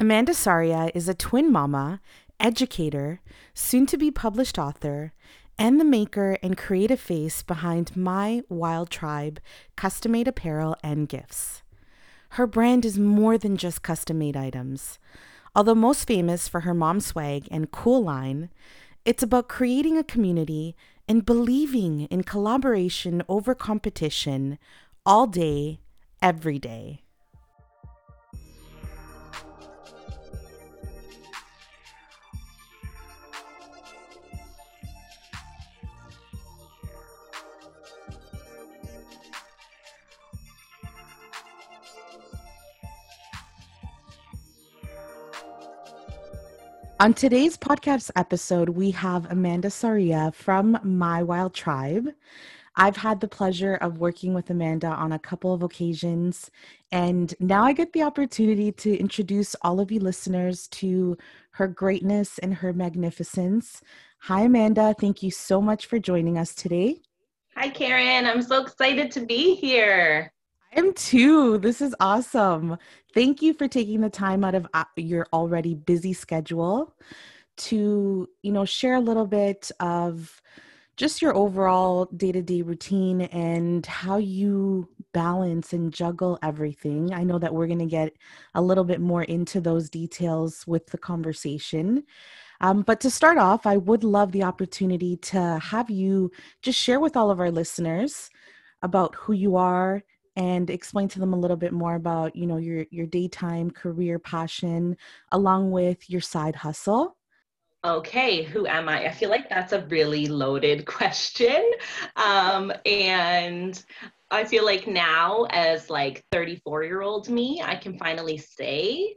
Amanda Saria is a twin mama, educator, soon to be published author, and the maker and creative face behind My Wild Tribe custom made apparel and gifts. Her brand is more than just custom made items. Although most famous for her mom swag and cool line, it's about creating a community and believing in collaboration over competition all day, every day. On today's podcast episode, we have Amanda Saria from My Wild Tribe. I've had the pleasure of working with Amanda on a couple of occasions, and now I get the opportunity to introduce all of you listeners to her greatness and her magnificence. Hi, Amanda. Thank you so much for joining us today. Hi, Karen. I'm so excited to be here. I am too. This is awesome. Thank you for taking the time out of uh, your already busy schedule to, you know, share a little bit of just your overall day-to-day routine and how you balance and juggle everything. I know that we're going to get a little bit more into those details with the conversation. Um, but to start off, I would love the opportunity to have you just share with all of our listeners about who you are and explain to them a little bit more about you know your your daytime career passion along with your side hustle. Okay who am i? I feel like that's a really loaded question um, and i feel like now as like 34 year old me i can finally say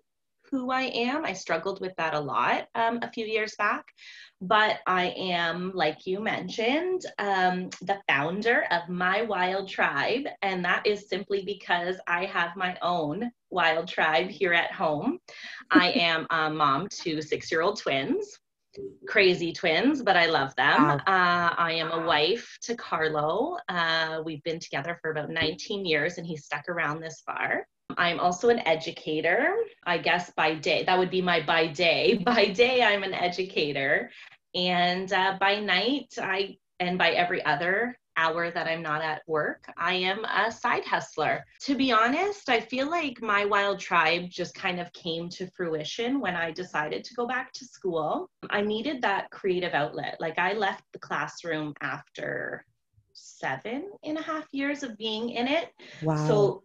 who I am. I struggled with that a lot um, a few years back, but I am, like you mentioned, um, the founder of My Wild Tribe, and that is simply because I have my own wild tribe here at home. I am a mom to six year old twins. Crazy twins, but I love them. Wow. Uh, I am a wife to Carlo. Uh, we've been together for about 19 years, and he's stuck around this far. I'm also an educator, I guess by day. That would be my by day. By day, I'm an educator. And uh, by night, I, and by every other hour that I'm not at work, I am a side hustler. To be honest, I feel like my wild tribe just kind of came to fruition when I decided to go back to school. I needed that creative outlet. Like I left the classroom after seven and a half years of being in it. Wow. So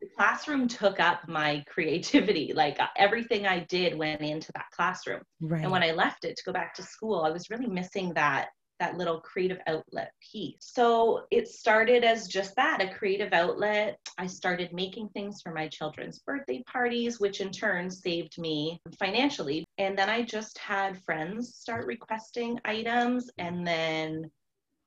the classroom took up my creativity. Like uh, everything I did went into that classroom. Right. And when I left it to go back to school, I was really missing that that little creative outlet piece. So it started as just that, a creative outlet. I started making things for my children's birthday parties, which in turn saved me financially. And then I just had friends start requesting items and then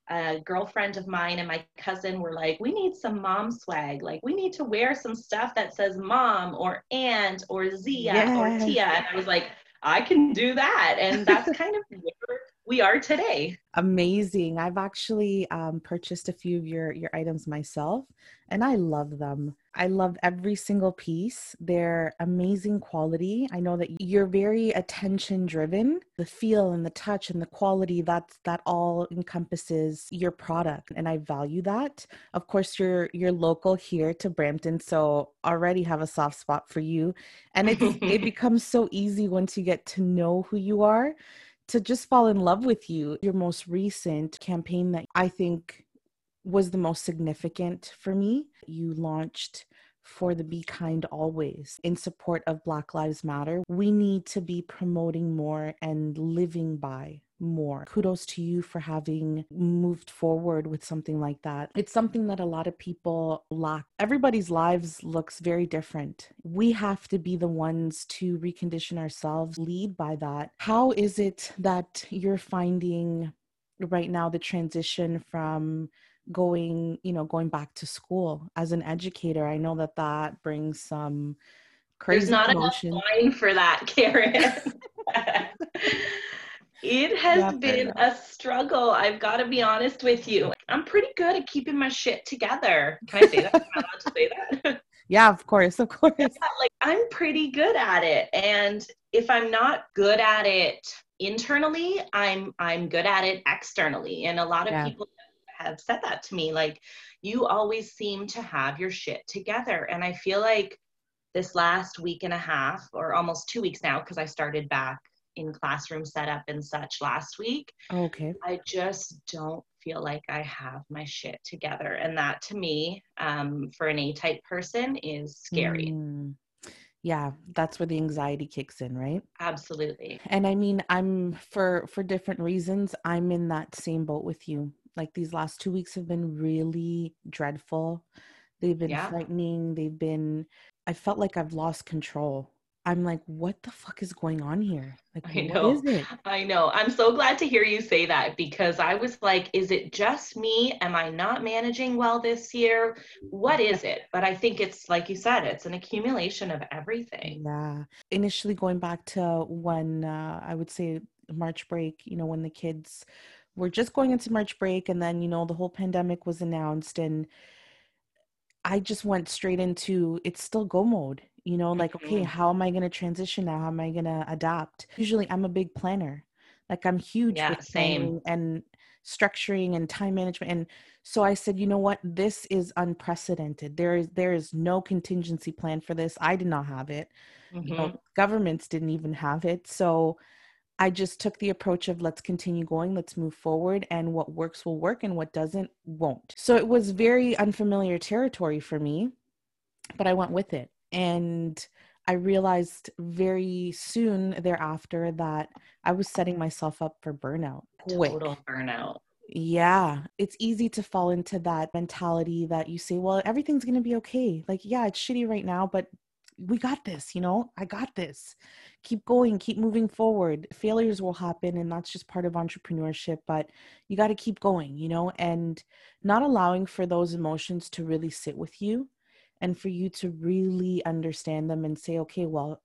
a girlfriend of mine and my cousin were like, we need some mom swag. Like, we need to wear some stuff that says mom or aunt or Zia yes. or Tia. And I was like, I can do that. And that's kind of where we are today. Amazing. I've actually um, purchased a few of your, your items myself and I love them. I love every single piece. They're amazing quality. I know that you're very attention driven. The feel and the touch and the quality that's that all encompasses your product and I value that. Of course you're you're local here to Brampton so already have a soft spot for you and it it becomes so easy once you get to know who you are to just fall in love with you. Your most recent campaign that I think was the most significant for me. You launched for the Be Kind Always in support of Black Lives Matter. We need to be promoting more and living by more. Kudos to you for having moved forward with something like that. It's something that a lot of people lack. Everybody's lives looks very different. We have to be the ones to recondition ourselves, lead by that. How is it that you're finding right now the transition from going you know going back to school as an educator i know that that brings some crazy There's not emotion. enough wine for that karen it has yeah, been a struggle i've got to be honest with you i'm pretty good at keeping my shit together can i say that am i allowed to say that Yeah, of course, of course. Yeah, like I'm pretty good at it. And if I'm not good at it internally, I'm I'm good at it externally. And a lot of yeah. people have said that to me like you always seem to have your shit together. And I feel like this last week and a half or almost 2 weeks now because I started back in classroom setup and such last week. Okay. I just don't feel like I have my shit together. And that to me, um, for an A type person, is scary. Mm. Yeah, that's where the anxiety kicks in, right? Absolutely. And I mean, I'm for for different reasons, I'm in that same boat with you. Like these last 2 weeks have been really dreadful. They've been yeah. frightening. They've been I felt like I've lost control I'm like, what the fuck is going on here? Like, I know. What is it? I know. I'm so glad to hear you say that because I was like, is it just me? Am I not managing well this year? What is it? But I think it's like you said, it's an accumulation of everything. Yeah. Initially, going back to when uh, I would say March break, you know, when the kids were just going into March break and then, you know, the whole pandemic was announced and I just went straight into it's still go mode you know like okay mm-hmm. how am i going to transition now? How am i going to adapt? Usually i'm a big planner. Like i'm huge yeah, with same. and structuring and time management and so i said you know what? This is unprecedented. There is there is no contingency plan for this. I did not have it. Mm-hmm. you know, mm-hmm. governments didn't even have it. So i just took the approach of let's continue going. Let's move forward and what works will work and what doesn't won't. So it was very unfamiliar territory for me but i went with it and I realized very soon thereafter that I was setting myself up for burnout. Quick. Total burnout. Yeah, it's easy to fall into that mentality that you say, well, everything's going to be okay. Like, yeah, it's shitty right now, but we got this, you know, I got this. Keep going, keep moving forward. Failures will happen, and that's just part of entrepreneurship, but you got to keep going, you know, and not allowing for those emotions to really sit with you and for you to really understand them and say okay well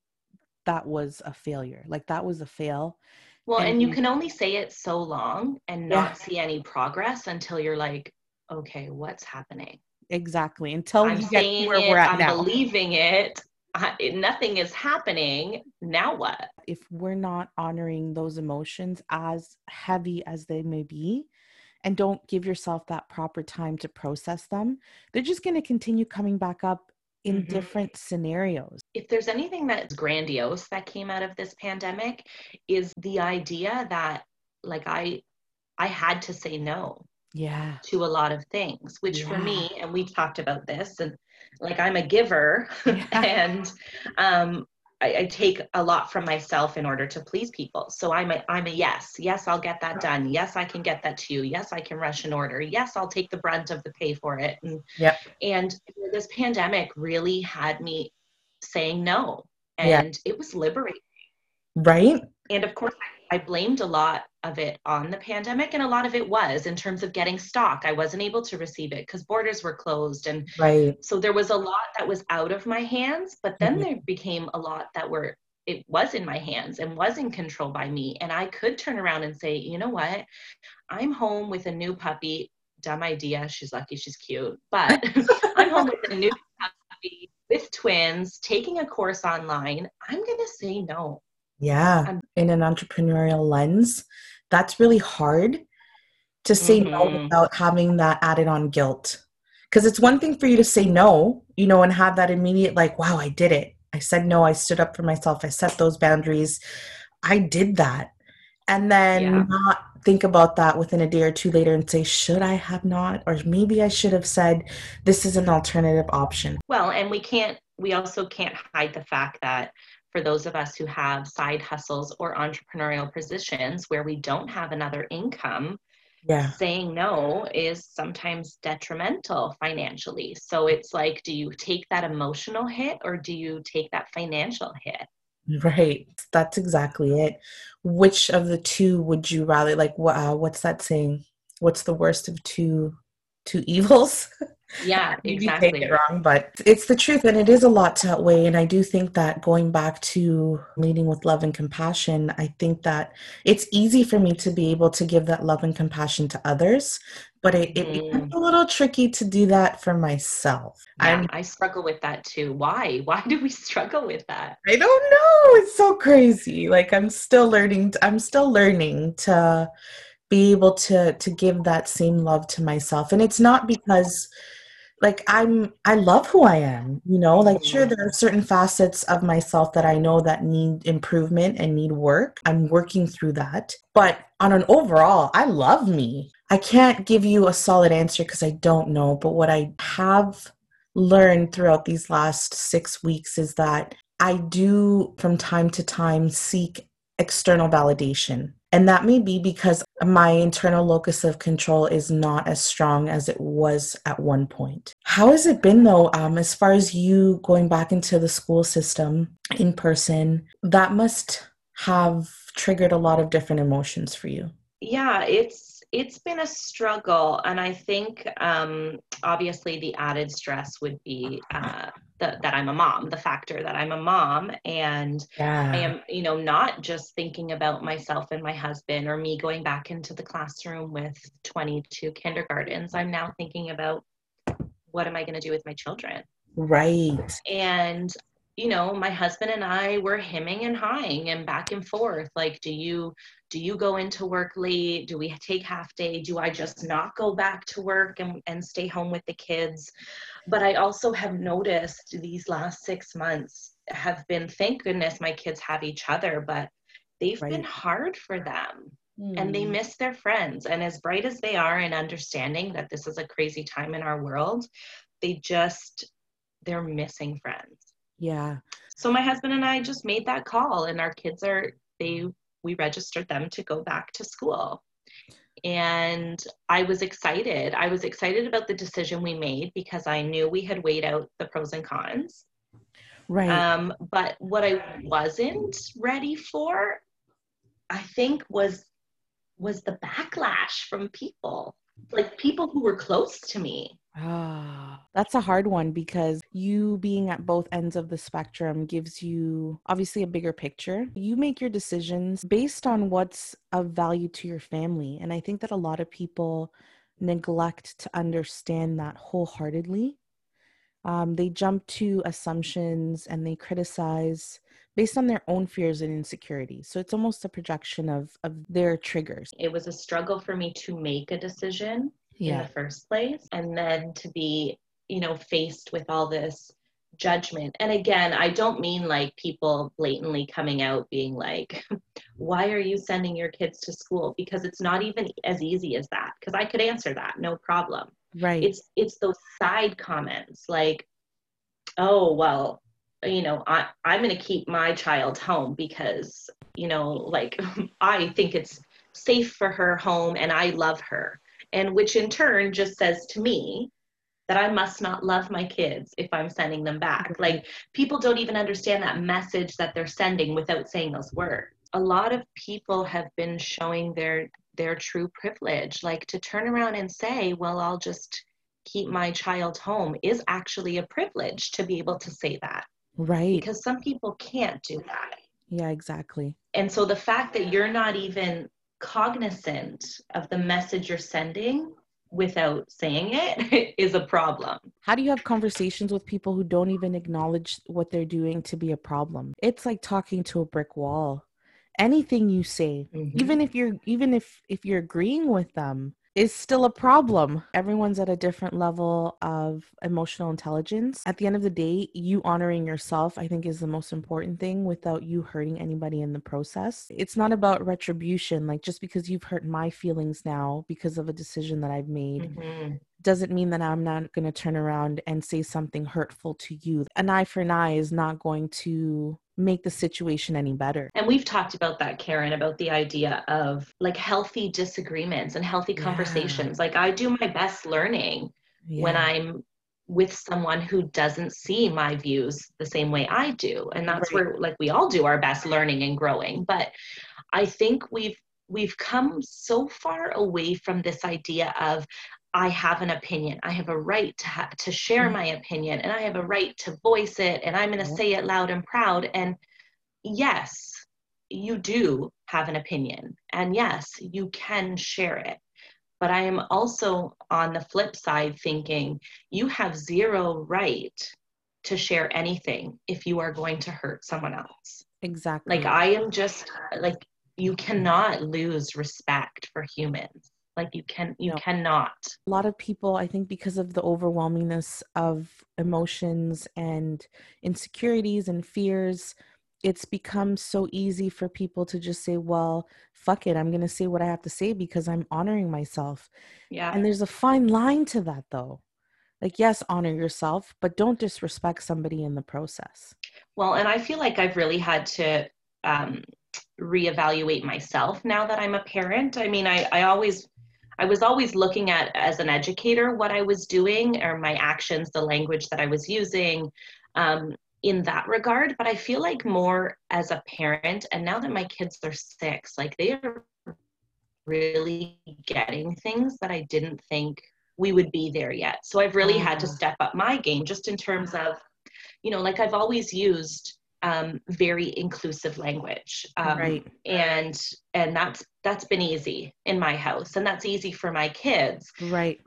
that was a failure. Like that was a fail. Well and, and you can only say it so long and not yeah. see any progress until you're like okay what's happening? Exactly until I'm you get where it, we're at I'm now. believing it I, it, nothing is happening now what? If we're not honoring those emotions as heavy as they may be and don't give yourself that proper time to process them, they're just going to continue coming back up in mm-hmm. different scenarios. If there's anything that's grandiose that came out of this pandemic is the idea that like I I had to say no. Yeah. To a lot of things, which yeah. for me and we've talked about this and like I'm a giver yeah. and um I, I, take a lot from myself in order to please people. So I'm a, I'm a yes. Yes, I'll get that done. Yes, I can get that to you. Yes, I can rush an order. Yes, I'll take the brunt of the pay for it. And, yep. and this pandemic really had me saying no. And it was liberating. Right. And of course, I blamed a lot of it on the pandemic and a lot of it was in terms of getting stock. I wasn't able to receive it because borders were closed and right. so there was a lot that was out of my hands but then mm-hmm. there became a lot that were it was in my hands and was in control by me and i could turn around and say you know what? I'm home with a new puppy. Dumb idea. She's lucky she's cute but i'm home with a new puppy with twins taking a course online. I'm going to say no yeah I'm- in an entrepreneurial lens that's really hard to say mm-hmm. no without having that added on guilt. Because it's one thing for you to say no, you know, and have that immediate, like, wow, I did it. I said no. I stood up for myself. I set those boundaries. I did that. And then yeah. not think about that within a day or two later and say, should I have not? Or maybe I should have said, this is an alternative option. Well, and we can't, we also can't hide the fact that for those of us who have side hustles or entrepreneurial positions where we don't have another income, yeah. saying no is sometimes detrimental financially. So it's like, do you take that emotional hit or do you take that financial hit? Right. That's exactly it. Which of the two would you rather like? Uh, what's that saying? What's the worst of two two evils? Yeah, exactly. wrong, but it's the truth, and it is a lot to outweigh. And I do think that going back to leading with love and compassion, I think that it's easy for me to be able to give that love and compassion to others, but it, it becomes Mm. a little tricky to do that for myself. Yeah, I struggle with that too. Why? Why do we struggle with that? I don't know. It's so crazy. Like I'm still learning. I'm still learning to be able to to give that same love to myself, and it's not because like I'm I love who I am, you know? Like sure Mhm. there are certain facets of myself that I know that need improvement and need work. I'm working through that. But on an overall, I love me. I can't give you a solid answer because I don't know, but what I have learned throughout these last 6 weeks is that I do from time to time seek external validation. And that may be because my internal locus of control is not as strong as it was at one point. How has it been though, um, as far as you going back into the school system in person? That must have triggered a lot of different emotions for you. Yeah, it's it's been a struggle, and I think um, obviously the added stress would be uh, the, that I'm a mom, the factor that I'm a mom, and I am, you know, not just thinking about myself and my husband or me going back into the classroom with 22 kindergartens. I'm now thinking about what am I going to do with my children? Right. and you know my husband and i were hemming and hawing and back and forth like do you do you go into work late? Do we take half day? Do i just not go back to work and, and stay home with the kids? But i also have noticed these last six months have been thank goodness my kids have each other but they've been hard for them and they Mm. miss their friends and as bright as they are in understanding that this is a crazy time in our world they just they're missing friends Yeah. so my husband and i just made that call and our kids are they we registered them to go back to school and i was excited i was excited about the decision we made because i knew we had weighed out the pros and cons Right. um, but what i wasn't ready for i think was was the backlash from people like people who were close to me Ah, that's a hard one because you being at both ends of the spectrum gives you obviously a bigger picture. You make your decisions based on what's of value to your family. And I think that a lot of people neglect to understand that wholeheartedly. Um, they jump to assumptions and they criticize based on their own fears and insecurities. So it's almost a projection of, of their triggers. it was a struggle for me to make a decision in the first place and then to be you know faced with all this judgment and again i don't mean like people blatantly coming out being like why are you sending your kids to school because it's not even as easy as that because i could answer that no problem Right. it's it's those side comments like oh well you know i i'm going to keep my child home because you know like i think it's safe for her home and i love her. And which in turn just says to me that i must not love my kids if i'm sending them back. Mm-hmm. Like people don't even understand that message that they're sending without saying those words. A lot of people have been showing their their true privilege like to turn around and say well i'll just keep my child home is actually a privilege to be able to say that right. because some people can't do that yeah, exactly. and so the fact that you're not even cognizant of the message you're sending without saying it is a problem How do you have conversations with people who don't even acknowledge what they're doing to be a problem? It's like talking to a brick wall. Anything you say, mm-hmm. even if you're even if if you're agreeing with them, is still a problem. Everyone's at a different level of emotional intelligence. At the end of the day, you honoring yourself, I think, is the most important thing without you hurting anybody in the process. It's not about retribution. Like, just because you've hurt my feelings now because of a decision that I've made Mhm. doesn't mean that I'm not going to turn around and say something hurtful to you. An eye for an eye is not going to make the situation any better. And we've talked about that, Karen, about the idea of like healthy disagreements and healthy Yeah. conversations. Like I do my best learning when I'm with someone who doesn't see my views the same way I do. And that's Right. where like we all do our best learning and growing. But I think we've we've come so far away from this idea of I have an opinion. I have a right to ha- to share mm-hmm. my opinion and I have a right to voice it and I'm going to yeah. say it loud and proud and yes, you do have an opinion and yes, you can share it. But I am also on the flip side thinking you have zero right to share anything if you are going to hurt someone else. Exactly. Like I am just like you cannot lose respect for humans like you can you no. cannot. A lot of people i think because of the overwhelmingness of emotions and insecurities and fears it's become so easy for people to just say well fuck it i'm going to say what i have to say because i'm honoring myself. Yeah. And there's a fine line to that though. Like yes honor yourself but don't disrespect somebody in the process. Well and i feel like i've really had to um reevaluate myself now that I'm a parent. I mean, I, I always I was always looking at as an educator what I was doing or my actions, the language that I was using um, in that regard. But I feel like more as a parent, and now that my kids are six, like they are really getting things that I didn't think we would be there yet. So I've really had to ah. step up my game just in terms of, you know, like I've always used um, very inclusive language. Um, right. and and that's that's been easy in my house and that's easy for my kids. Right.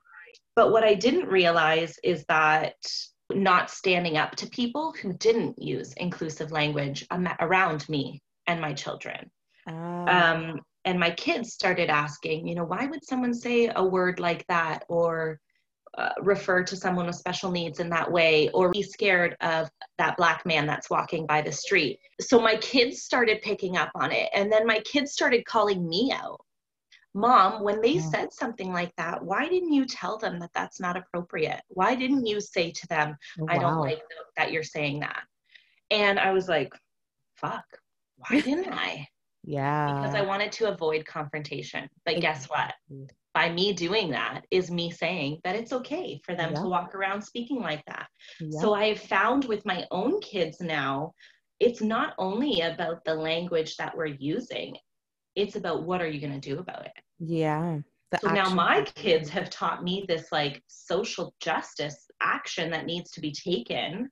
But what i didn't realize is that not standing up to people who didn't use inclusive language around me and my children. Oh. um, and my kids started asking you know why would someone say a word like that? or uh, refer to someone with special needs in that way or be scared of that black man that's walking by the street. So my kids started picking up on it. And then my kids started calling me out. Mom, when they yeah. said something like that, why didn't you tell them that that's not appropriate? Why didn't you say to them, wow. I don't like that you're saying that? And I was like, fuck, why didn't I? Yeah. Because I wanted to avoid confrontation. But guess what? By me doing that is me saying that it's okay for them yeah. to walk around speaking like that. Yeah. So I've found with my own kids now, it's not only about the language that we're using, it's about what are you going to do about it? Yeah. So now my kids have taught me this like social justice action that needs to be taken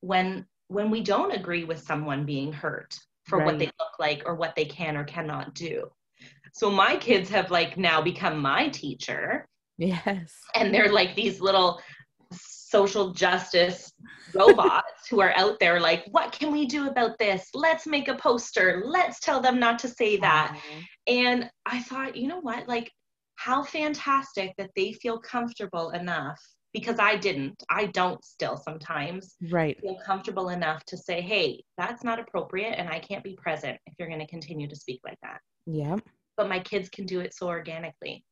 when when we don't agree with someone being hurt for right. what they look like or what they can or cannot do. So my kids have like now become my teacher. Yes. And they're like these little social justice robots who are out there like, what can we do about this? Let's make a poster. Let's tell them not to say that. Uh-huh. And I thought, you know what? Like, how fantastic that they feel comfortable enough because I didn't. I don't still sometimes right. feel comfortable enough to say, hey, that's not appropriate and I can't be present if you're going to continue to speak like that. Yeah but my kids can do it so organically.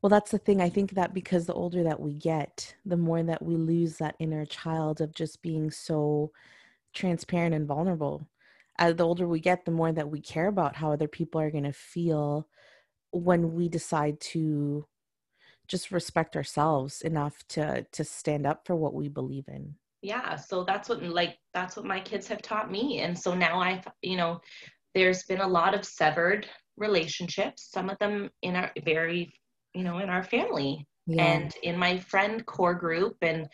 Well, that's the thing. I think that because the older that we get, the more that we lose that inner child of just being so transparent and vulnerable. As the older we get, the more that we care about how other people are going to feel when we decide to just respect ourselves enough to to stand up for what we believe in. Yeah, so that's what like that's what my kids have taught me and so now I've you know there's been a lot of severed relationships, some of them in our very, you know, in our family yeah. and in my friend core group. And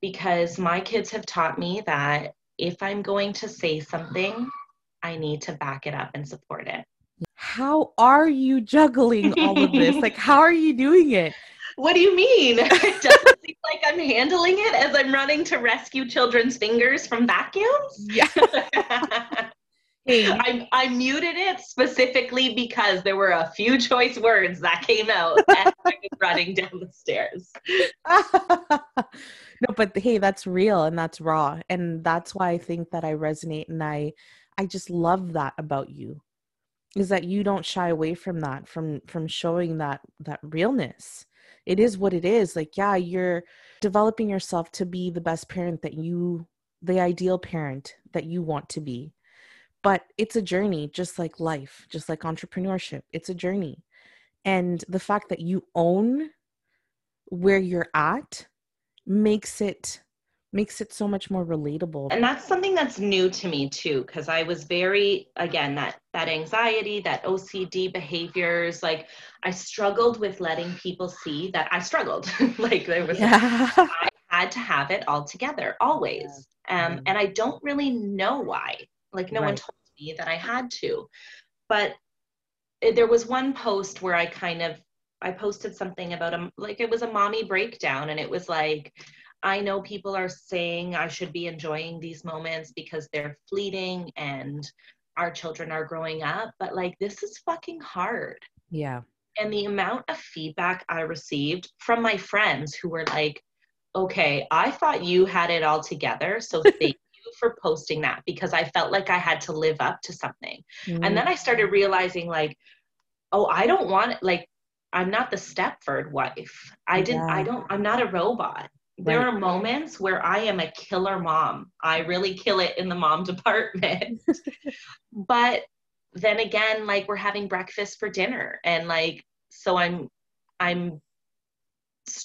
because my kids have taught me that if I'm going to say something, I need to back it up and support it. How are you juggling all of this? like, how are you doing it? What do you mean? it doesn't seem like I'm handling it as I'm running to rescue children's fingers from vacuums. Yeah. I, I muted it specifically because there were a few choice words that came out as I was running down the stairs. no, but hey, that's real and that's raw. And that's why I think that I resonate and I I just love that about you. Is that you don't shy away from that, from from showing that that realness. It is what it is. Like, yeah, you're developing yourself to be the best parent that you the ideal parent that you want to be but it's a journey just like life just like entrepreneurship it's a journey and the fact that you own where you're at makes it makes it so much more relatable. And that's something that's new to me too, because I was very, again, that that anxiety, that OCD behaviors, like I struggled with letting people see that I struggled. like there was yeah. I had to have it all together always. Um, mm-hmm. and I don't really know why. Like no right. one told me that I had to. But there was one post where I kind of I posted something about a like it was a mommy breakdown and it was like I know people are saying I should be enjoying these moments because they're fleeting and our children are growing up but like this is fucking hard. Yeah. And the amount of feedback I received from my friends who were like okay, I thought you had it all together so thank for posting that because I felt like I had to live up to something. Mm-hmm. And then I started realizing like, oh, I don't want. Like, I'm not the Stepford wife. I didn't, yeah. I don't, I'm not a robot. There right. are moments where I am a killer mom. I really kill it in the mom department. but then again, like we're having breakfast for dinner and like, so I'm, I'm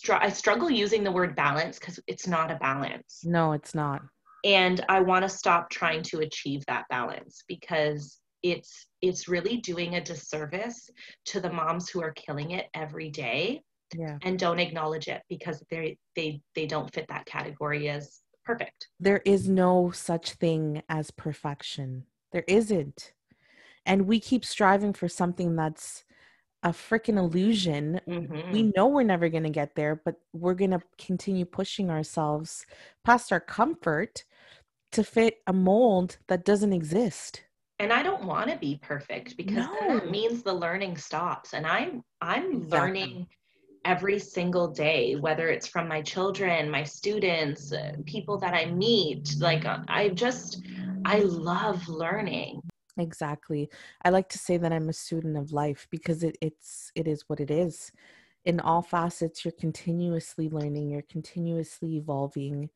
I struggle using the word balance because it's not a balance. No, it's not and i want to stop trying to achieve that balance because it's it's really doing a disservice to the moms who are killing it every day yeah. and don't acknowledge it because they they they don't fit that category as perfect there is no such thing as perfection there isn't and we keep striving for something that's a freaking illusion. Mm-hmm. We know we're never going to get there, but we're going to continue pushing ourselves past our comfort to fit a mold that doesn't exist. And I don't want to be perfect because no. that means the learning stops. And I'm I'm exactly. learning every single day, whether it's from my children, my students, uh, people that I meet. Like uh, I just I love learning. Exactly. I like to say that I'm a student of life because it, it's it is what it is. In all facets, you're continuously learning, you're continuously evolving.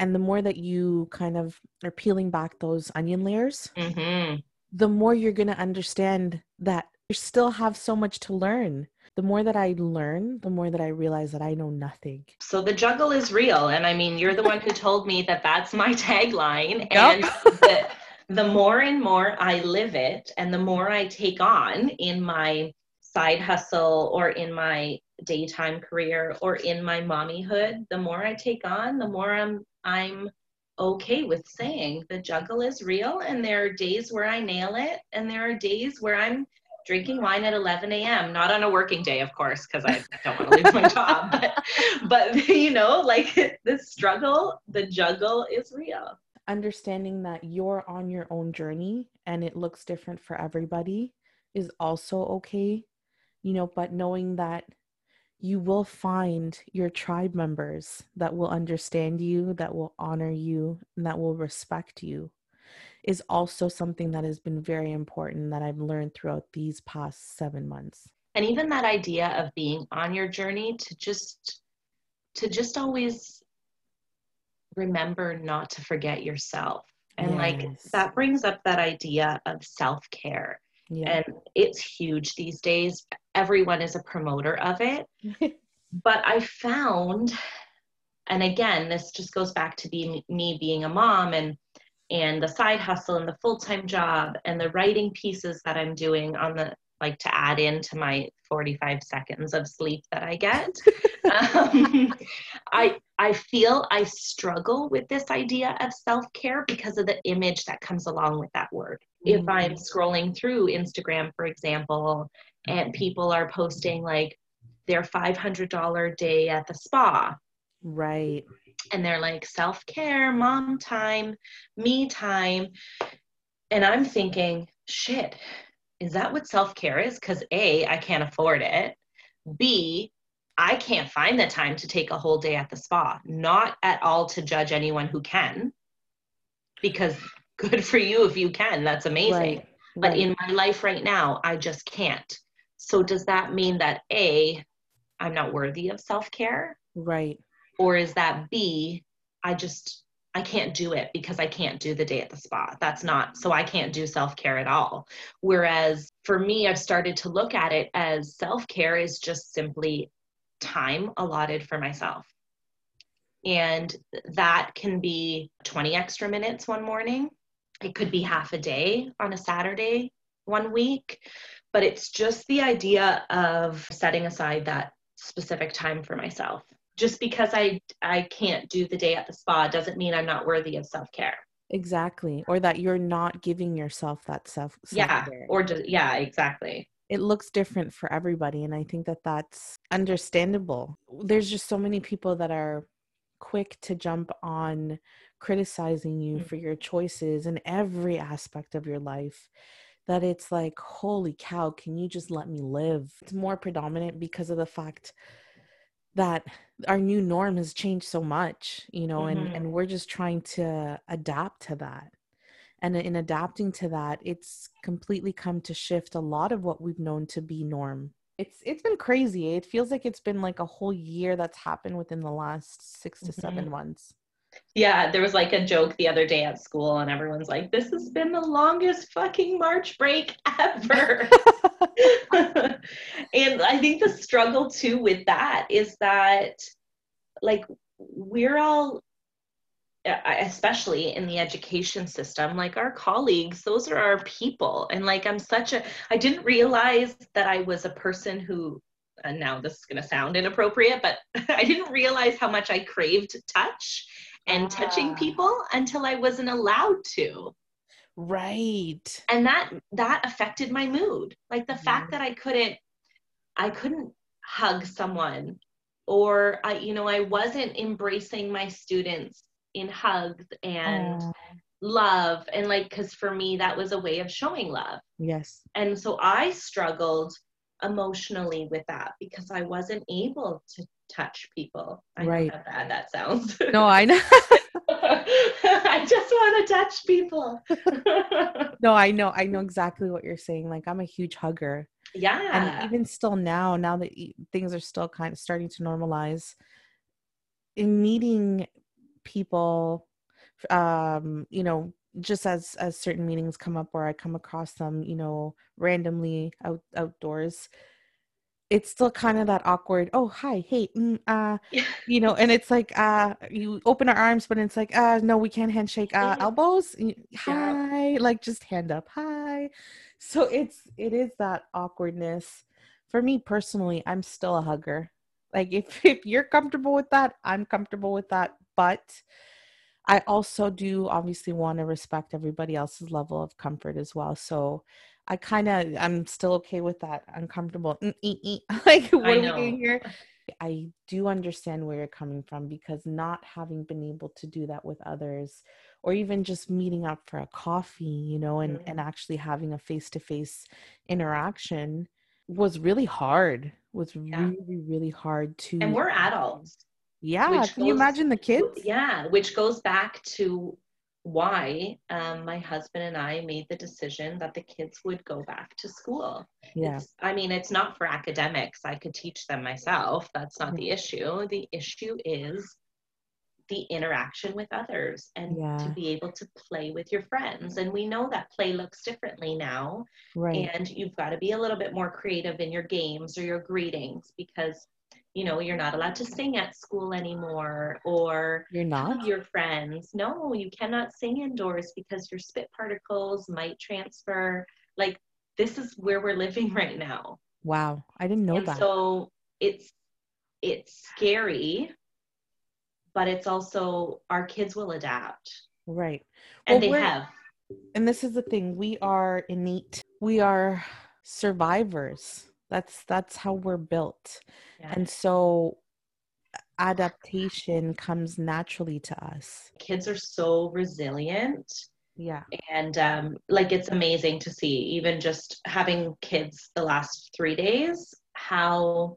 And the more that you kind of are peeling back those onion layers, mm-hmm. the more you're going to understand that you still have so much to learn. The more that I learn, the more that I realize that I know nothing. So the juggle is real. And I mean, you're the one who told me that that's my tagline. And that the more and more I live it and the more I take on in my side hustle or in my daytime career or in my mommyhood, the more I take on, the more I'm I'm okay with saying the juggle is real and there are days where I nail it and there are days where I'm drinking wine at 11 a.m. Not on a working day, of course, because I don't want to lose my job. But, but you know, like the struggle, the juggle is real understanding that you're on your own journey and it looks different for everybody is also okay, you know, but knowing that you will find your tribe members that will understand you, that will honor you, and that will respect you is also something that has been very important that I've learned throughout these past seven months. And even that idea of being on your journey to just to just always remember not to forget yourself. And yes. like that brings up that idea of self care. Yeah. And it's huge these days. Everyone is a promoter of it. but I found, and again, this just goes back to being me being a mom and and the side hustle and the full-time job and the writing pieces that I'm doing on the like to add into my 45 seconds of sleep that I get. um, I I feel I struggle with this idea of self-care because of the image that comes along with that word. Mm-hmm. If I'm scrolling through Instagram, for example, and people are posting like their $500 day at the spa. Right. And they're like self-care, mom time, me time. And I'm thinking, shit, is that what self care is? Because A, I can't afford it. B, I can't find the time to take a whole day at the spa. Not at all to judge anyone who can, because good for you if you can. That's amazing. Right. But in my life right now, I just can't. So does that mean that A, I'm not worthy of self care? Right. Or is that B, I just I can't do it because I can't do the day at the spa. That's not, so I can't do self care at all. Whereas for me, I've started to look at it as self care is just simply time allotted for myself. And that can be 20 extra minutes one morning. It could be half a day on a Saturday one week. But it's just the idea of setting aside that specific time for myself. Just because I I can't do the day at the spa doesn't mean I'm not worthy of self-care. Exactly. Or that you're not giving yourself that self Yeah. Or just yeah, exactly it looks different for everybody and i think that that's understandable there's just so many people that are quick to jump on criticizing you mm. for your choices in every aspect of your life that it's like holy cow can you just let me live it's more predominant because of the fact that our new norm has changed so much you know mm-hmm. and and we're just trying to adapt to that and in adapting to that it's completely come to shift a lot of what we've known to be norm it's it's been crazy it feels like it's been like a whole year that's happened within the last 6 to mm-hmm. 7 months yeah there was like a joke the other day at school and everyone's like this has been the longest fucking march break ever. And i think the struggle too with that is that like we're all especially in the education system like our colleagues those are our people. And like i'm such a i didn't realize that i was a person who and now this is going to sound inappropriate but i didn't realize how much i craved touch and ah. touching people until i wasn't allowed to. Right. And that that affected my mood. Like the fact that i couldn't i couldn't hug someone or i you know i wasn't embracing my students in hugs and oh. love and like because for me that was a way of showing love. Yes. And so i struggled emotionally with that because i wasn't able to touch people. I right. how bad that sounds. No i know. I just want to touch people. No i know. I know exactly what you're saying. Like i'm a huge hugger. Yeah. and even still now now that things are still kind of starting to normalize in meeting people um you know just as as certain meetings come up where i come across them you know randomly out outdoors it's still kind of that awkward oh hi hey mm, uh you know and it's like uh you open our arms but it's like uh no we can't handshake uh mm-hmm. elbows hi yeah. like just hand up hi so it's it is that awkwardness for me personally i'm still a hugger like if if you're comfortable with that i'm comfortable with that but I also do obviously want to respect everybody else's level of comfort as well. So I kind of I'm still okay with that uncomfortable. like what are we doing here? I do understand where you're coming from because not having been able to do that with others or even just meeting up for a coffee, you know, and, mm-hmm. and actually having a face to face interaction was really hard. Was yeah. really, really hard to And we're adults. Yeah. Can goes, you imagine the kids? Yeah, which goes back to why um, my husband and I made the decision that the kids would go back to school. Yeah. I mean, it's not for academics. I could teach them myself. That's not the issue. The issue is the interaction with others and yeah. to be able to play with your friends. And we know that play looks differently now. Right. And you've got to be a little bit more creative in your games or your greetings because you know you're not allowed to sing at school anymore or you're not? your friends. No you cannot sing indoors because your spit particles might transfer. Like this is where we're living right now. Wow. I didn't know and that. so it's it's scary but it's also our kids will adapt. Right. And well, they have. And this is the thing we are innate. We are survivors that's that's how we're built. Yeah. and so adaptation comes naturally to us. Kids are so resilient. Yeah. And um, like it's amazing to see even just having kids the last three days how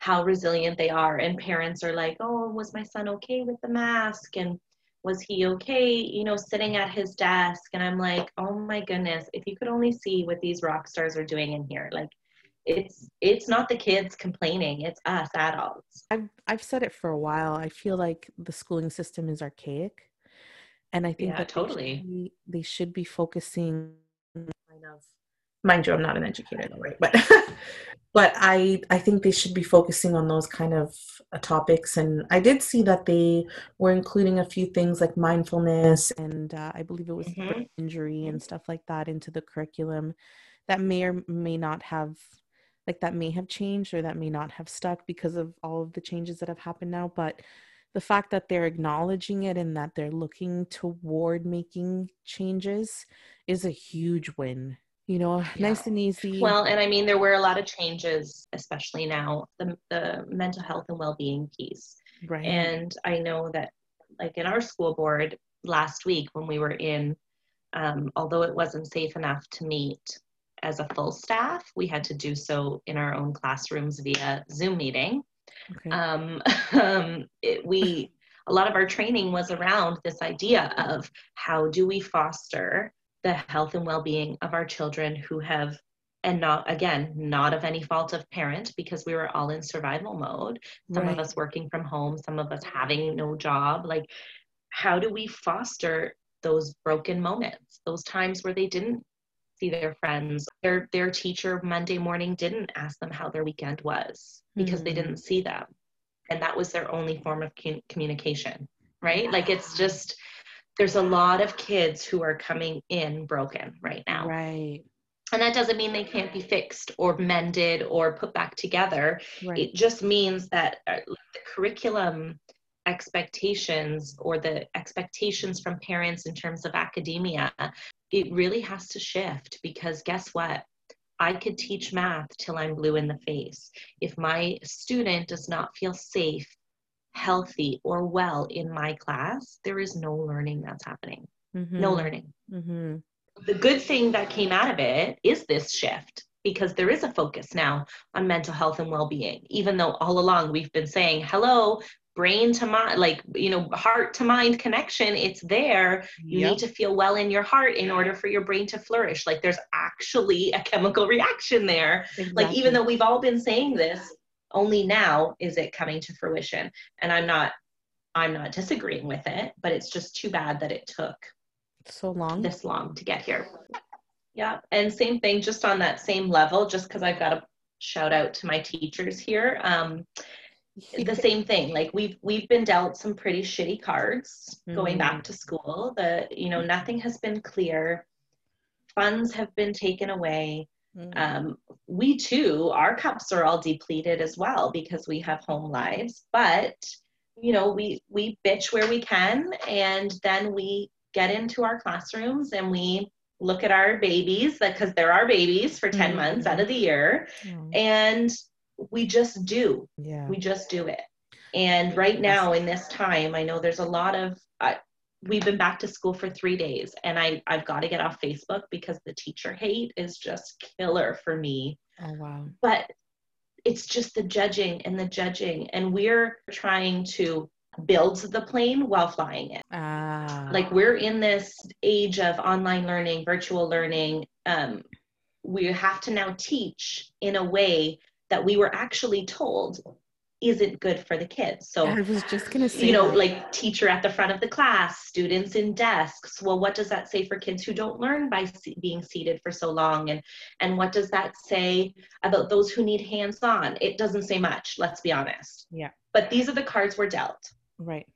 how resilient they are. And parents are like oh was my son okay with the mask? And was he okay you know sitting at his desk? And i'm like oh my goodness if you could only see what these rock stars are doing in here like it's it's not the kids complaining it's us adults i've i've said it for a while i feel like the schooling system is archaic and i think yeah, that totally they should, be, they should be focusing kind of mind you, I'm not an educator, though, right? But but I I think they should be focusing on those kind of uh, topics. And I did see that they were including a few things like mindfulness and uh, I believe it was mm-hmm. injury and stuff like that into the curriculum that may or may not have like that may have changed or that may not have stuck because of all of the changes that have happened now but the fact that they're acknowledging it and that they're looking toward making changes is a huge win you know? Yeah. nice and easy. Well and i mean there were a lot of changes especially now the, the mental health and well-being piece. Right. And i know that like in our school board last week when we were in um, although it wasn't safe enough to meet as a full staff we had to do so in our own classrooms via zoom meeting okay. um, um, it, we a lot of our training was around this idea of how do we foster the health and well-being of our children who have and not again not of any fault of parent because we were all in survival mode some right. of us working from home some of us having no job like how do we foster those broken moments those times where they didn't see their friends their their teacher monday morning didn't ask them how their weekend was because mm-hmm. they didn't see them and that was their only form of communication right yeah. like it's just there's a lot of kids who are coming in broken right now. Right. And that doesn't mean they can't be fixed or mended or put back together. Right. It just means that uh, the curriculum expectations or the expectations from parents in terms of academia, it really has to shift because guess what? I could teach math till I'm blue in the face. If my student does not feel safe healthy or well in my class, there is no learning that's happening. Mm-hmm. No learning. Mm-hmm. The good thing that came out of it is this shift because there is a focus now on mental health and well-being even though all along we've been saying hello brain to mind like you know heart to mind connection it's there. You yep. need to feel well in your heart in order for your brain to flourish. Like there's actually a chemical reaction there. Exactly. like even though we've all been saying this only now is it coming to fruition. And i'm not i'm not disagreeing with it but it's just too bad that it took so long. this long to get here. Yeah and same thing just on that same level just because i've got a shout out to my teachers here. Um, the same thing like we've we've been dealt some pretty shitty cards mm. going back mm. to school the you know nothing has been clear funds have been taken away Mm-hmm. Um, we too, our cups are all depleted as well because we have home lives. But you know, we we bitch where we can, and then we get into our classrooms and we look at our babies because they're our babies for 10 mm-hmm. months out of the year mm-hmm. and we just do yeah we just do it and right now in this time i know there's a lot of uh, we've been back to school for three days and I, I've got to get off Facebook because the teacher hate is just killer for me. Oh, wow. But it's just the judging and the judging. And we're trying to build the plane while flying it. Ah. Like we're in this age of online learning, virtual learning. Um, we have to now teach in a way that we were actually told isn't good for the kids. So I was just going to say, you know, that. like teacher at the front of the class, students in desks. Well, what does that say for kids who don't learn by being seated for so long? And and what does that say about those who need hands-on? It doesn't say much. Let's be honest. Yeah. But these are the cards we're dealt. Right.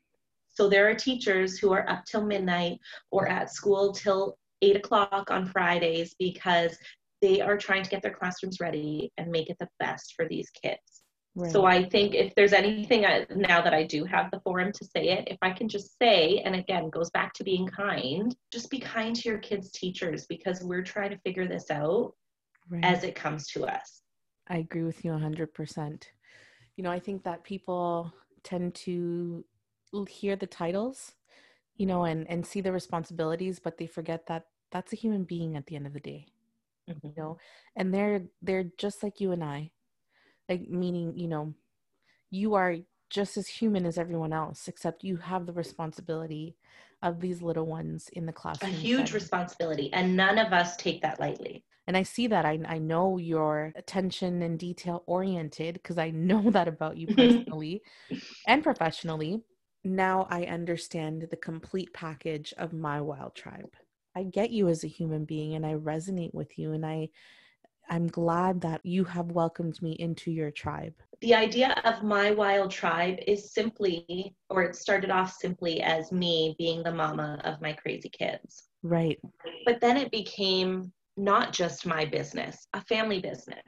So there are teachers who are up till midnight or at school till eight o'clock on Fridays because they are trying to get their classrooms ready and make it the best for these kids. Right. So I think if there's anything I, now that I do have the forum to say it, if I can just say, and again, goes back to being kind, just be kind to your kids' teachers because we're trying to figure this out right. as it comes to us. I agree with you 100%. You know, I think that people tend to hear the titles, you know, and, and see the responsibilities, but they forget that that's a human being at the end of the day. Mm-hmm. You know, and they're they're just like you and I. Like meaning you know you are just as human as everyone else except you have the responsibility of these little ones in the classroom a huge setting. responsibility and none of us take that lightly. And i see that. I, I know you're attention and detail oriented because i know that about you personally and professionally. Now i understand the complete package of my wild tribe I get you as a human being and I resonate with you and I I'm glad that you have welcomed me into your tribe. The idea of my wild tribe is simply, or it started off simply as me being the mama of my crazy kids. Right. But then it became not just my business, a family business.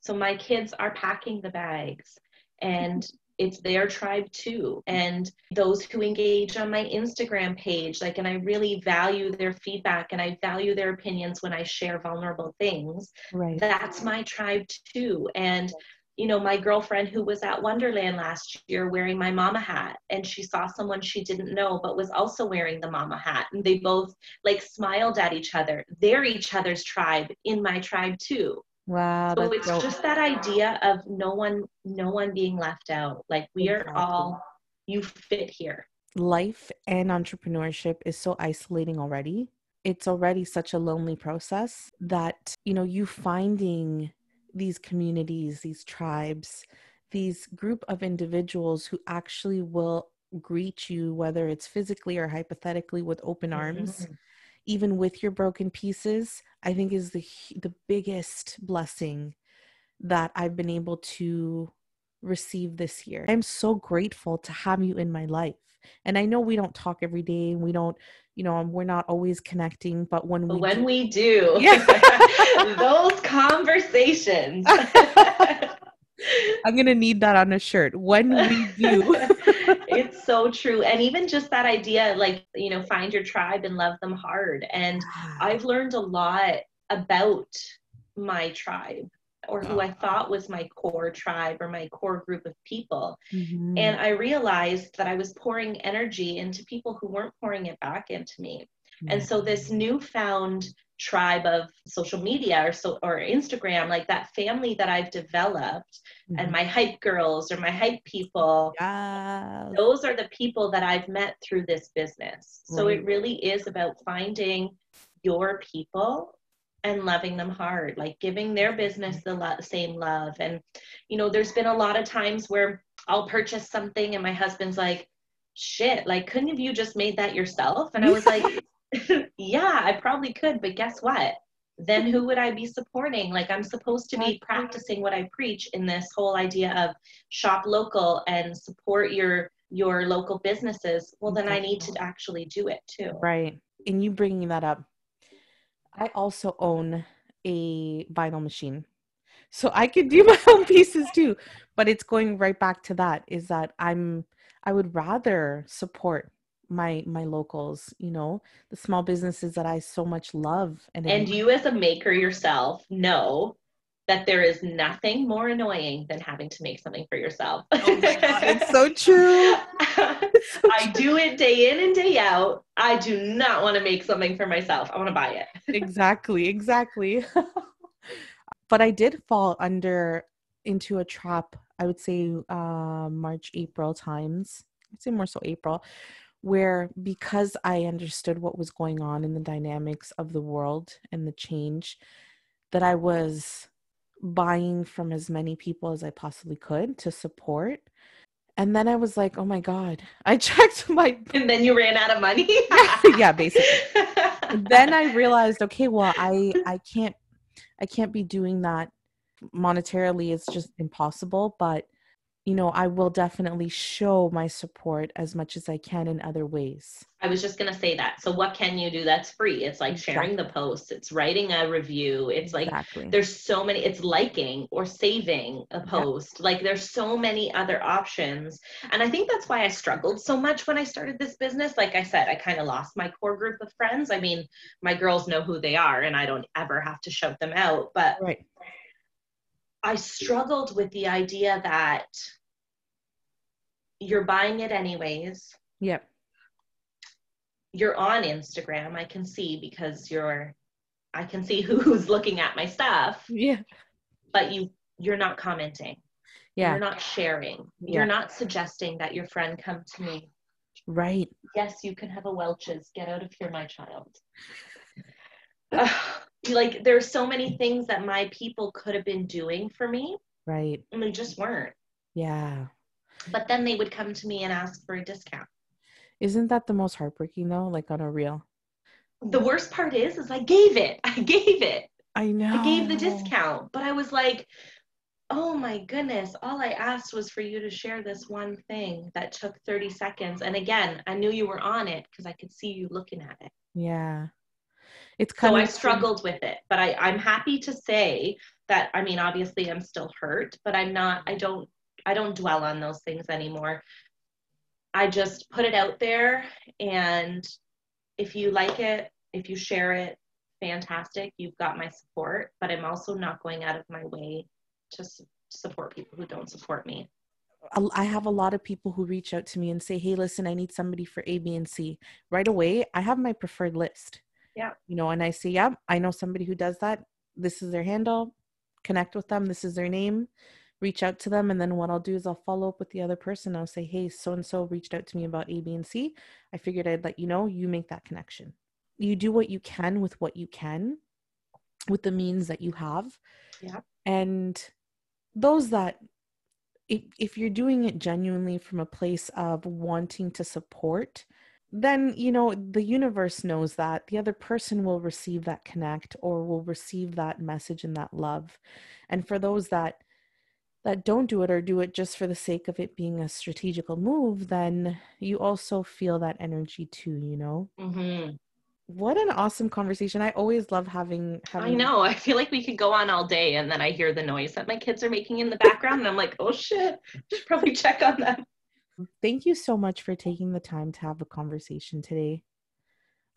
So my kids are packing the bags and it's their tribe too. And those who engage on my Instagram page, like, and I really value their feedback and I value their opinions when I share vulnerable things. Right. That's my tribe too. And you know, my girlfriend who was at Wonderland last year wearing my mama hat and she saw someone she didn't know but was also wearing the mama hat and they both like smiled at each other. They're each other's tribe in my tribe too. Wow. So it's dope. just that idea of no one no one being left out. Like we exactly. are all you fit here. Life and entrepreneurship is so isolating already. It's already such a lonely process that, you know, you finding these communities, these tribes, these group of individuals who actually will greet you, whether it's physically or hypothetically, with open arms, mm-hmm. Even with your broken pieces, I think is the the biggest blessing that I've been able to receive this year. I'm so grateful to have you in my life. And I know we don't talk every day and we don't, you know, um, we're not always connecting, but when we when do, we do, yeah. those conversations. I'm going to need that on a shirt when we do. it's so true. And even just that idea, like, you know, find your tribe and love them hard. And I've learned a lot about my tribe or who I thought was my core tribe or my core group of people. Mm-hmm. And I realized that I was pouring energy into people who weren't pouring it back into me. Mm-hmm. And so this newfound tribe of social media or so or Instagram, like that family that I've developed mm-hmm. and my hype girls or my hype people, yes. those are the people that I've met through this business. Right. So it really is about finding your people and loving them hard, like giving their business the lo- same love. And, you know, there's been a lot of times where I'll purchase something and my husband's like, shit, like, couldn't have you just made that yourself? And I was like, yeah, I probably could, but guess what? Then who would I be supporting? Like, I'm supposed to be practicing what I preach in this whole idea of shop local and support your your local businesses well then i need to actually do it too right and you bringing that up I also own a vinyl machine. So I could do my own pieces too. But it's going right back to that is that I'm I would rather support my my locals, you know, the small businesses that I so much love and And you as a maker yourself know that there is nothing more annoying than having to make something for yourself. Oh God, it's so true. I do it day in and day out. I do not want to make something for myself. I want to buy it. exactly, exactly. but I did fall under into a trap, I would say uh, March, April times. I'd say more so April, where because I understood what was going on in the dynamics of the world and the change, that I was buying from as many people as I possibly could to support. And then I was like, oh my God, I checked my. And then you ran out of money? yeah, basically. then I realized, okay, well, I, I can't, I can't be doing that monetarily. It's just impossible. But you know, I will definitely show my support as much as I can in other ways. I was just going to say that. So, what can you do that's free? It's like exactly. sharing the post, it's writing a review, it's exactly. like there's so many, it's liking or saving a post. Like, there's so many other options. And I think that's why I struggled so much when I started this business. Like I said, I kind of lost my core group of friends. I mean, my girls know who they are, and I don't ever have to shout them out. But right. I struggled with the idea that you're buying it anyways. Yep. You're on Instagram, I can see because you're I can see who's looking at my stuff. Yeah. But you you're not commenting. Yeah. You're not sharing. Yeah. You're not suggesting that your friend come to me. Right. Yes, you can have a Welch's. Get out of here, my child. like there's so many things that my people could have been doing for me. Right. And they just weren't. Yeah but then they would come to me and ask for a discount. Isn't that the most heartbreaking though? Like on a real, the worst part is, is I gave it. I gave it. I know. I gave the discount, but I was like, oh my goodness, all I asked was for you to share this one thing that took 30 seconds. And again, I knew you were on it because I could see you looking at it. Yeah. It's So kind I struggled with it, but I, I'm happy to say that I mean obviously I'm still hurt, but I'm not I don't I don't dwell on those things anymore. I just put it out there and if you like it, if you share it, fantastic, you've got my support, but I'm also not going out of my way to su- support people who don't support me. I have a lot of people who reach out to me and say, "Hey, listen, I need somebody for A, B, and C." Right away, I have my preferred list. Yeah. You know, and I say, "Yeah, I know somebody who does that. This is their handle. Connect with them. This is their name. Reach out to them, and then what I'll do is I'll follow up with the other person. I'll say, "Hey, so and so reached out to me about A, B, and C. I figured I'd let you know. You make that connection. You do what you can with what you can, with the means that you have. Yeah. And those that if, if you're doing it genuinely from a place of wanting to support then you know the universe knows that the other person will receive that connect or will receive that message and that love. And for those that that don't do it or do it just for the sake of it being a strategical move then you also feel that energy too you know? Hmm what an awesome conversation. I always love having having I know. I feel like we could go on all day and then I hear the noise that my kids are making in the background and I'm like, oh shit, should probably check on them. Thank you so much for taking the time to have a conversation today.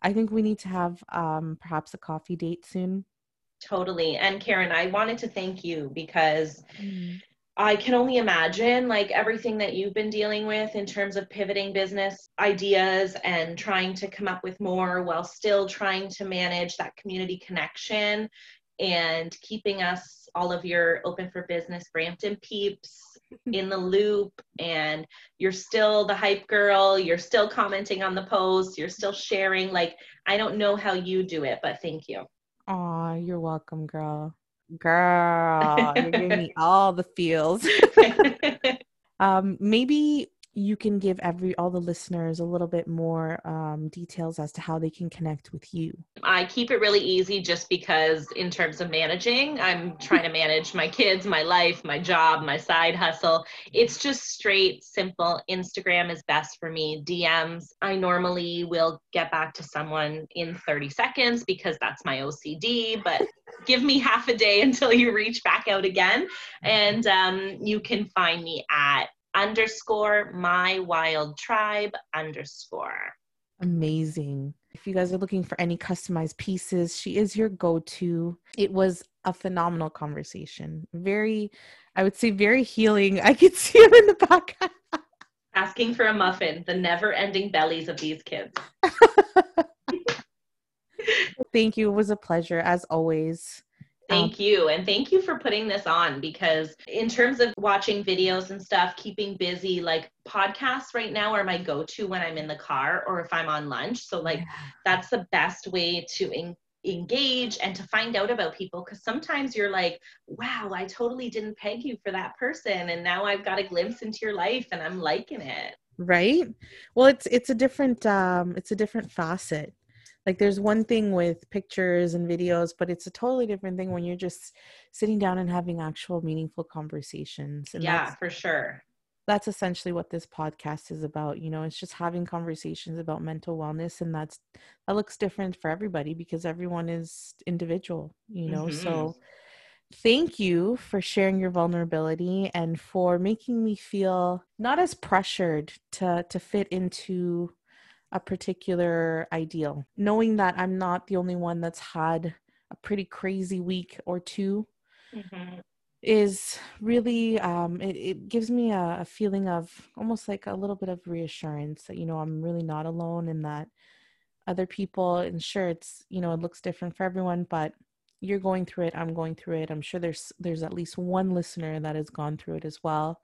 I think we need to have um, perhaps a coffee date soon. Totally. And Karen, I wanted to thank you because I can only imagine like everything that you've been dealing with in terms of pivoting business ideas and trying to come up with more while still trying to manage that community connection and keeping us all of your open for business Brampton peeps in the loop and you're still the hype girl you're still commenting on the posts you're still sharing like I don't know how you do it but thank you Aw, you're welcome, girl. Girl, you're giving me all the feels. um, maybe you can give every all the listeners a little bit more um, details as to how they can connect with you. I keep it really easy just because, in terms of managing, I'm trying to manage my kids, my life, my job, my side hustle. It's just straight, simple. Instagram is best for me. DMs, I normally will get back to someone in 30 seconds because that's my OCD, but give me half a day until you reach back out again. And um, you can find me at underscore my wild tribe underscore. Amazing. If you guys are looking for any customized pieces, she is your go to. It was a phenomenal conversation. Very, I would say, very healing. I could see her in the background. Asking for a muffin, the never ending bellies of these kids. Thank you. It was a pleasure, as always. Thank you. And thank you for putting this on because, in terms of watching videos and stuff, keeping busy, like podcasts right now are my go to when I'm in the car or if I'm on lunch. So, like, that's the best way to en- engage and to find out about people because sometimes you're like, wow, I totally didn't peg you for that person. And now I've got a glimpse into your life and I'm liking it. right well it's it's a different um it's a different facet like there's one thing with pictures and videos but it's a totally different thing when you're just sitting down and having actual meaningful conversations and yeah, for sure. that's essentially what this podcast is about you know it's just having conversations about mental wellness and that's that looks different for everybody because everyone is individual you know Mhm. so thank you for sharing your vulnerability and for making me feel not as pressured to to fit into a particular ideal knowing that i'm not the only one that's had a pretty crazy week or two Mhm. is really um it, it gives me a, a feeling of almost like a little bit of reassurance that you know i'm really not alone and that other people and sure it's you know it looks different for everyone but you're going through it i'm going through it i'm sure there's there's at least one listener that has gone through it as well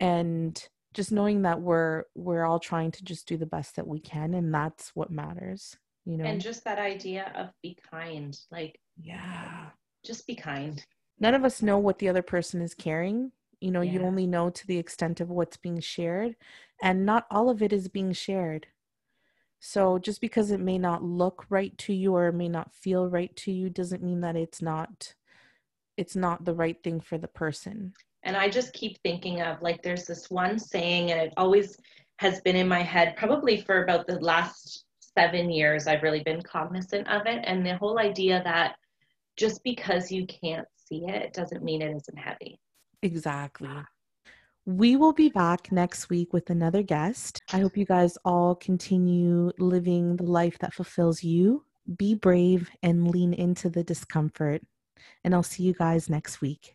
and just knowing that we're we're all trying to just do the best that we can and that's what matters you know And just that idea of be kind, like, yeah just be kind. none of us know what the other person is carrying you know you only know to the extent of what's being shared and not all of it is being shared So just because it may not look right to you or may not feel right to you doesn't mean that it's not it's not the right thing for the person. And I just keep thinking of like there's this one saying and it always has been in my head probably for about the last 7 years I've really been cognizant of it and the whole idea that just because you can't see it doesn't mean it isn't heavy. Exactly. We will be back next week with another guest. I hope you guys all continue living the life that fulfills you. Be brave and lean into the discomfort. And I'll see you guys next week.